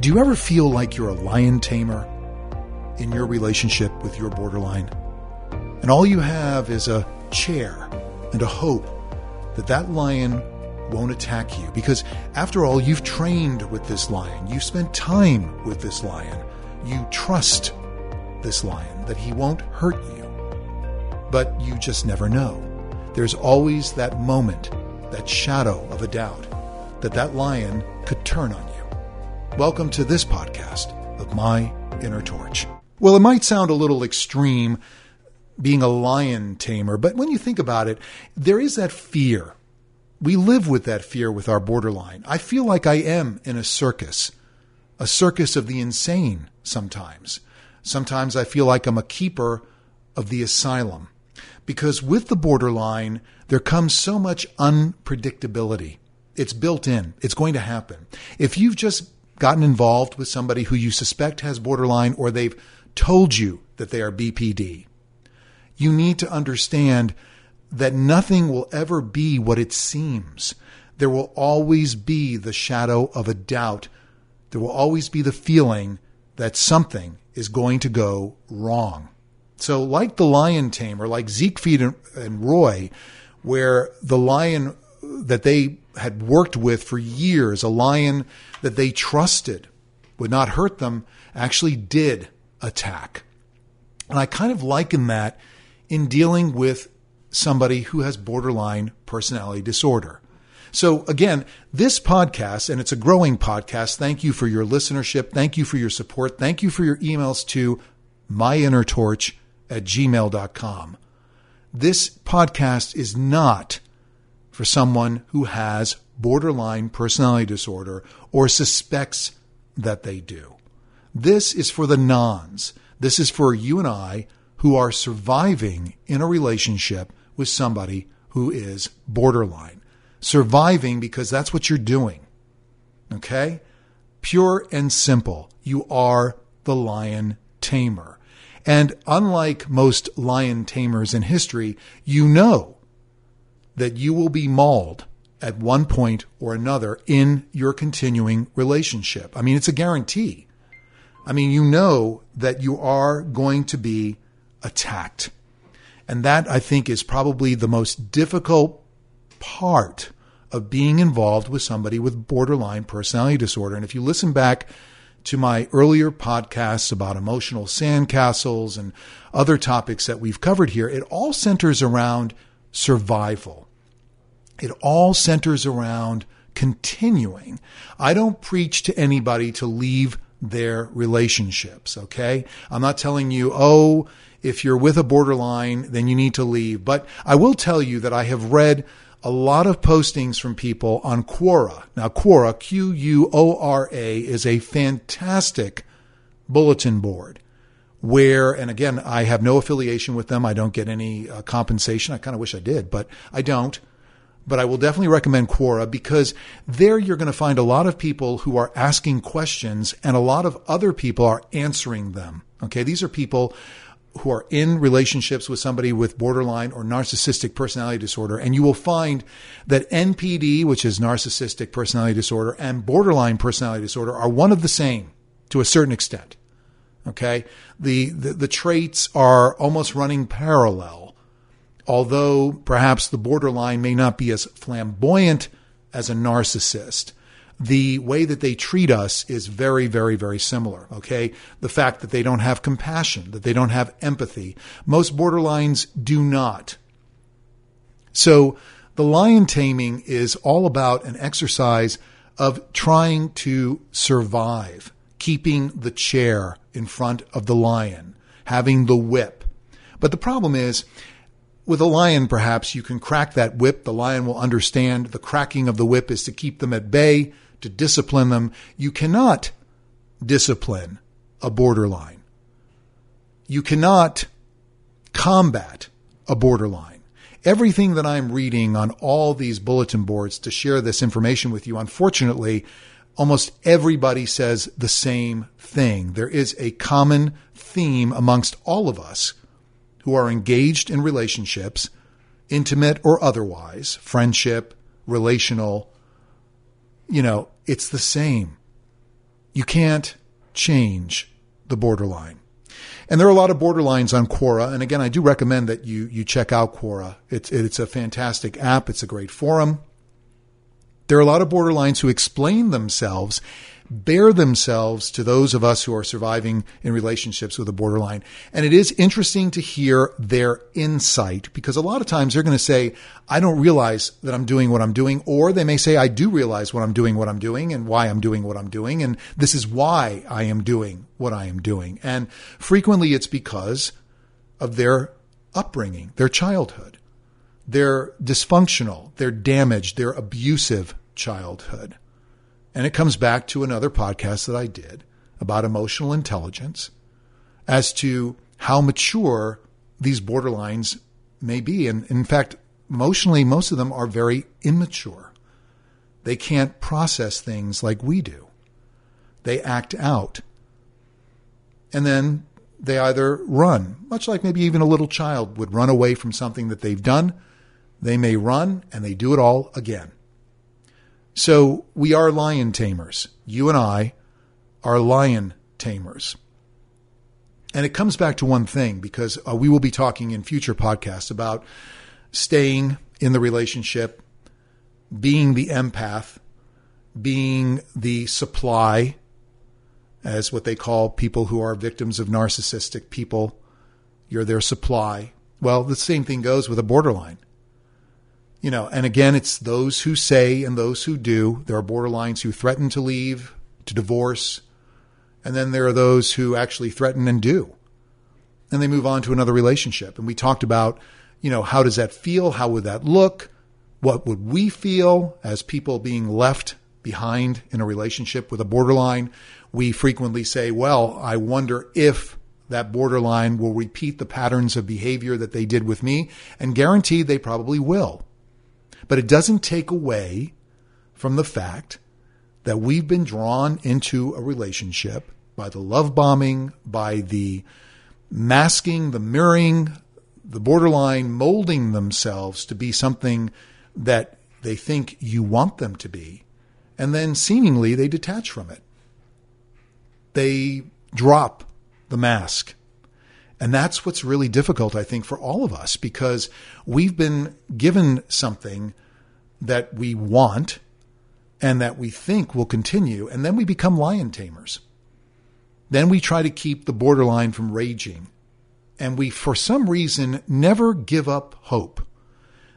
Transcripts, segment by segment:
Do you ever feel like you're a lion tamer in your relationship with your borderline? And all you have is a chair and a hope that that lion won't attack you. Because after all, you've trained with this lion, you've spent time with this lion, you trust this lion that he won't hurt you. But you just never know. There's always that moment, that shadow of a doubt, that that lion could turn on you. Welcome to this podcast of My Inner Torch. Well, it might sound a little extreme being a lion tamer, but when you think about it, there is that fear. We live with that fear with our borderline. I feel like I am in a circus, a circus of the insane sometimes. Sometimes I feel like I'm a keeper of the asylum. Because with the borderline, there comes so much unpredictability. It's built in. It's going to happen. If you've just gotten involved with somebody who you suspect has borderline or they've told you that they are BPD, you need to understand that nothing will ever be what it seems. There will always be the shadow of a doubt. There will always be the feeling that something is going to go wrong. So, like the lion tamer, like Siegfried and, and Roy, where the lion that they had worked with for years, a lion that they trusted would not hurt them, actually did attack. And I kind of liken that in dealing with somebody who has borderline personality disorder. So again, this podcast, and it's a growing podcast. Thank you for your listenership. Thank you for your support. Thank you for your emails to myinnertorch at gmail.com. This podcast is not for someone who has borderline personality disorder or suspects that they do. This is for the nons. This is for you and I who are surviving in a relationship with somebody who is borderline. Surviving because that's what you're doing. Okay? Pure and simple. You are the lion tamer. And unlike most lion tamers in history, you know that you will be mauled at one point or another in your continuing relationship. I mean, it's a guarantee. I mean, you know that you are going to be attacked. And that, I think, is probably the most difficult part of being involved with somebody with borderline personality disorder. And if you listen back to my earlier podcasts about emotional sandcastles and other topics that we've covered here, it all centers around survival. It all centers around continuing. I don't preach to anybody to leave their relationships, okay? I'm not telling you, oh, if you're with a borderline, then you need to leave. But I will tell you that I have read a lot of postings from people on Quora. Now, Quora, Q U O R A, is a fantastic bulletin board where, and again, I have no affiliation with them. I don't get any uh, compensation. I kind of wish I did, but I don't but I will definitely recommend Quora because there you're going to find a lot of people who are asking questions and a lot of other people are answering them. Okay. These are people who are in relationships with somebody with borderline or narcissistic personality disorder. And you will find that NPD, which is narcissistic personality disorder, and borderline personality disorder are one of the same to a certain extent. Okay. The, the, the traits are almost running parallel although perhaps the borderline may not be as flamboyant as a narcissist, the way that they treat us is very, very, very similar. Okay. The fact that they don't have compassion, that they don't have empathy. Most borderlines do not. So the lion taming is all about an exercise of trying to survive, keeping the chair in front of the lion, having the whip. But the problem is with a lion, perhaps you can crack that whip. The lion will understand the cracking of the whip is to keep them at bay, to discipline them. You cannot discipline a borderline. You cannot combat a borderline. Everything that I'm reading on all these bulletin boards to share this information with you, unfortunately, almost everybody says the same thing. There is a common theme amongst all of us who are engaged in relationships, intimate or otherwise, friendship, relational, you know, it's the same. You can't change the borderline. And there are a lot of borderlines on Quora. And again, I do recommend that you, you check out Quora. It's, it's a fantastic app. It's a great forum. There are a lot of borderlines who explain themselves bear themselves to those of us who are surviving in relationships with a borderline. And it is interesting to hear their insight because a lot of times they're going to say, I don't realize that I'm doing what I'm doing. Or they may say, I do realize what I'm doing, what I'm doing and why I'm doing what I'm doing. And this is why I am doing what I am doing. And frequently it's because of their upbringing, their childhood. They're dysfunctional, they're damaged, they're abusive childhood. And it comes back to another podcast that I did about emotional intelligence as to how mature these borderlines may be. And in fact, emotionally, most of them are very immature. They can't process things like we do. They act out. And then they either run, much like maybe even a little child would run away from something that they've done. They may run and they do it all again. So we are lion tamers. You and I are lion tamers. And it comes back to one thing because uh, we will be talking in future podcasts about staying in the relationship, being the empath, being the supply, as what they call people who are victims of narcissistic people. You're their supply. Well, the same thing goes with a borderline. You know, and again, it's those who say and those who do. There are borderlines who threaten to leave, to divorce, and then there are those who actually threaten and do. And they move on to another relationship. And we talked about, you know, how does that feel? How would that look? What would we feel as people being left behind in a relationship with a borderline? We frequently say, well, I wonder if that borderline will repeat the patterns of behavior that they did with me, and guaranteed they probably will. But it doesn't take away from the fact that we've been drawn into a relationship by the love bombing, by the masking, the mirroring, the borderline molding themselves to be something that they think you want them to be. And then seemingly they detach from it. They drop the mask. And that's what's really difficult, I think, for all of us because we've been given something that we want and that we think will continue, and then we become lion tamers. Then we try to keep the borderline from raging. And we, for some reason, never give up hope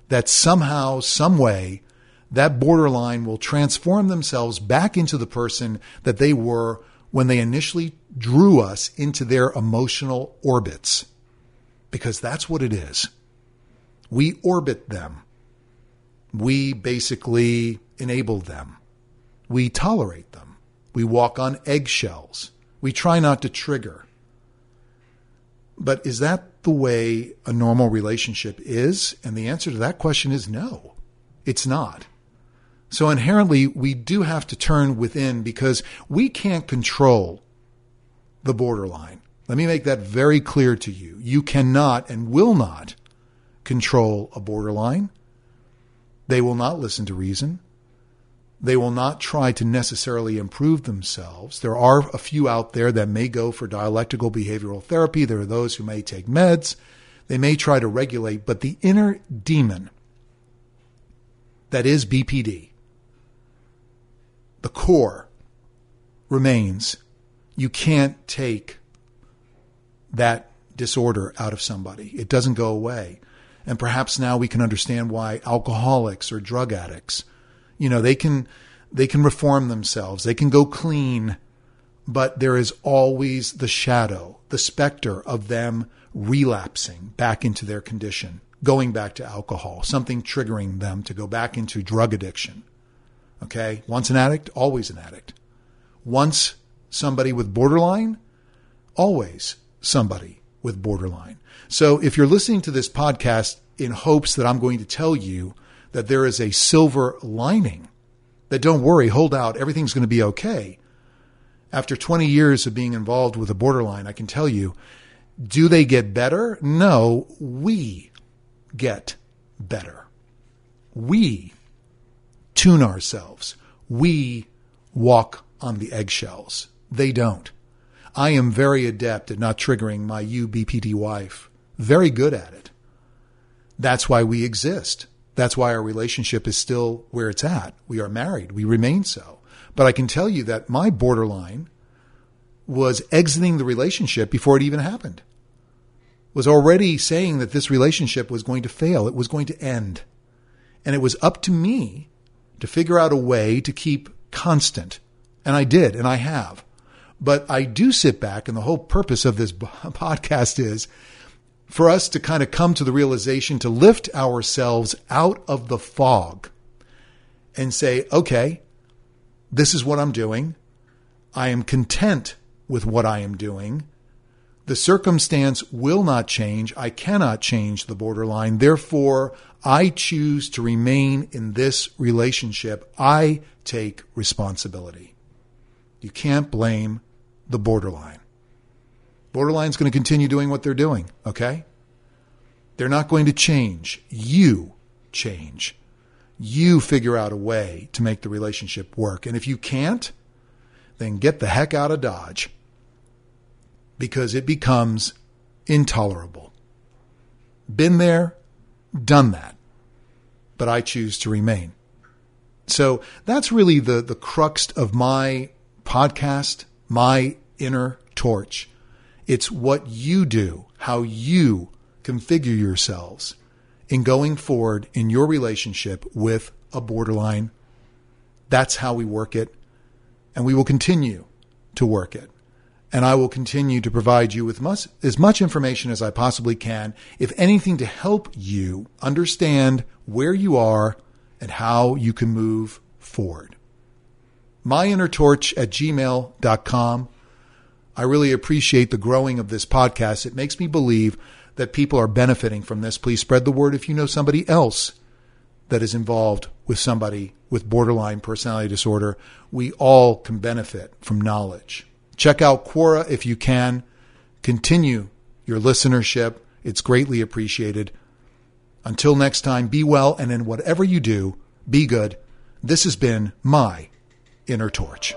that somehow, some way, that borderline will transform themselves back into the person that they were when they initially drew us into their emotional orbits. Because that's what it is. We orbit them. We basically enable them. We tolerate them. We walk on eggshells. We try not to trigger. But is that the way a normal relationship is? And the answer to that question is no, it's not. So inherently, we do have to turn within because we can't control the borderline. Let me make that very clear to you. You cannot and will not control a borderline. They will not listen to reason. They will not try to necessarily improve themselves. There are a few out there that may go for dialectical behavioral therapy. There are those who may take meds. They may try to regulate, but the inner demon that is BPD the core remains. You can't take that disorder out of somebody. It doesn't go away. And perhaps now we can understand why alcoholics or drug addicts, you know, they can they can reform themselves. They can go clean, but there is always the shadow, the specter of them relapsing back into their condition, going back to alcohol, something triggering them to go back into drug addiction. Okay. Once an addict, always an addict. Once somebody with borderline, always somebody with borderline. So if you're listening to this podcast in hopes that I'm going to tell you that there is a silver lining, that don't worry, hold out, everything's going to be okay. After 20 years of being involved with a borderline, I can tell you, do they get better? No, we get better. We tune ourselves. We walk on the eggshells. They don't. I am very adept at not triggering my UBPD wife. Very good at it. That's why we exist. That's why our relationship is still where it's at. We are married. We remain so. But I can tell you that my borderline was exiting the relationship before it even happened. Was already saying that this relationship was going to fail. It was going to end. And it was up to me to figure out a way to keep constant. And I did, and I have. But I do sit back, and the whole purpose of this podcast is for us to kind of come to the realization to lift ourselves out of the fog and say, okay, this is what I'm doing. I am content with what I am doing. The circumstance will not change. I cannot change the borderline. Therefore, I choose to remain in this relationship. I take responsibility. You can't blame the borderline. Borderline's going to continue doing what they're doing, okay? They're not going to change. You change. You figure out a way to make the relationship work. And if you can't, then get the heck out of Dodge because it becomes intolerable. Been there, done that, but I choose to remain. So that's really the, the crux of my podcast, my inner torch. It's what you do, how you configure yourselves in going forward in your relationship with a borderline. That's how we work it. And we will continue to work it. And I will continue to provide you with much, as much information as I possibly can, if anything, to help you understand where you are and how you can move forward. MyInnerTorch at gmail.com. I really appreciate the growing of this podcast. It makes me believe that people are benefiting from this. Please spread the word if you know somebody else that is involved with somebody with borderline personality disorder. We all can benefit from knowledge. Check out Quora if you can. Continue your listenership. It's greatly appreciated. Until next time, be well, and in whatever you do, be good. This has been my Inner Torch.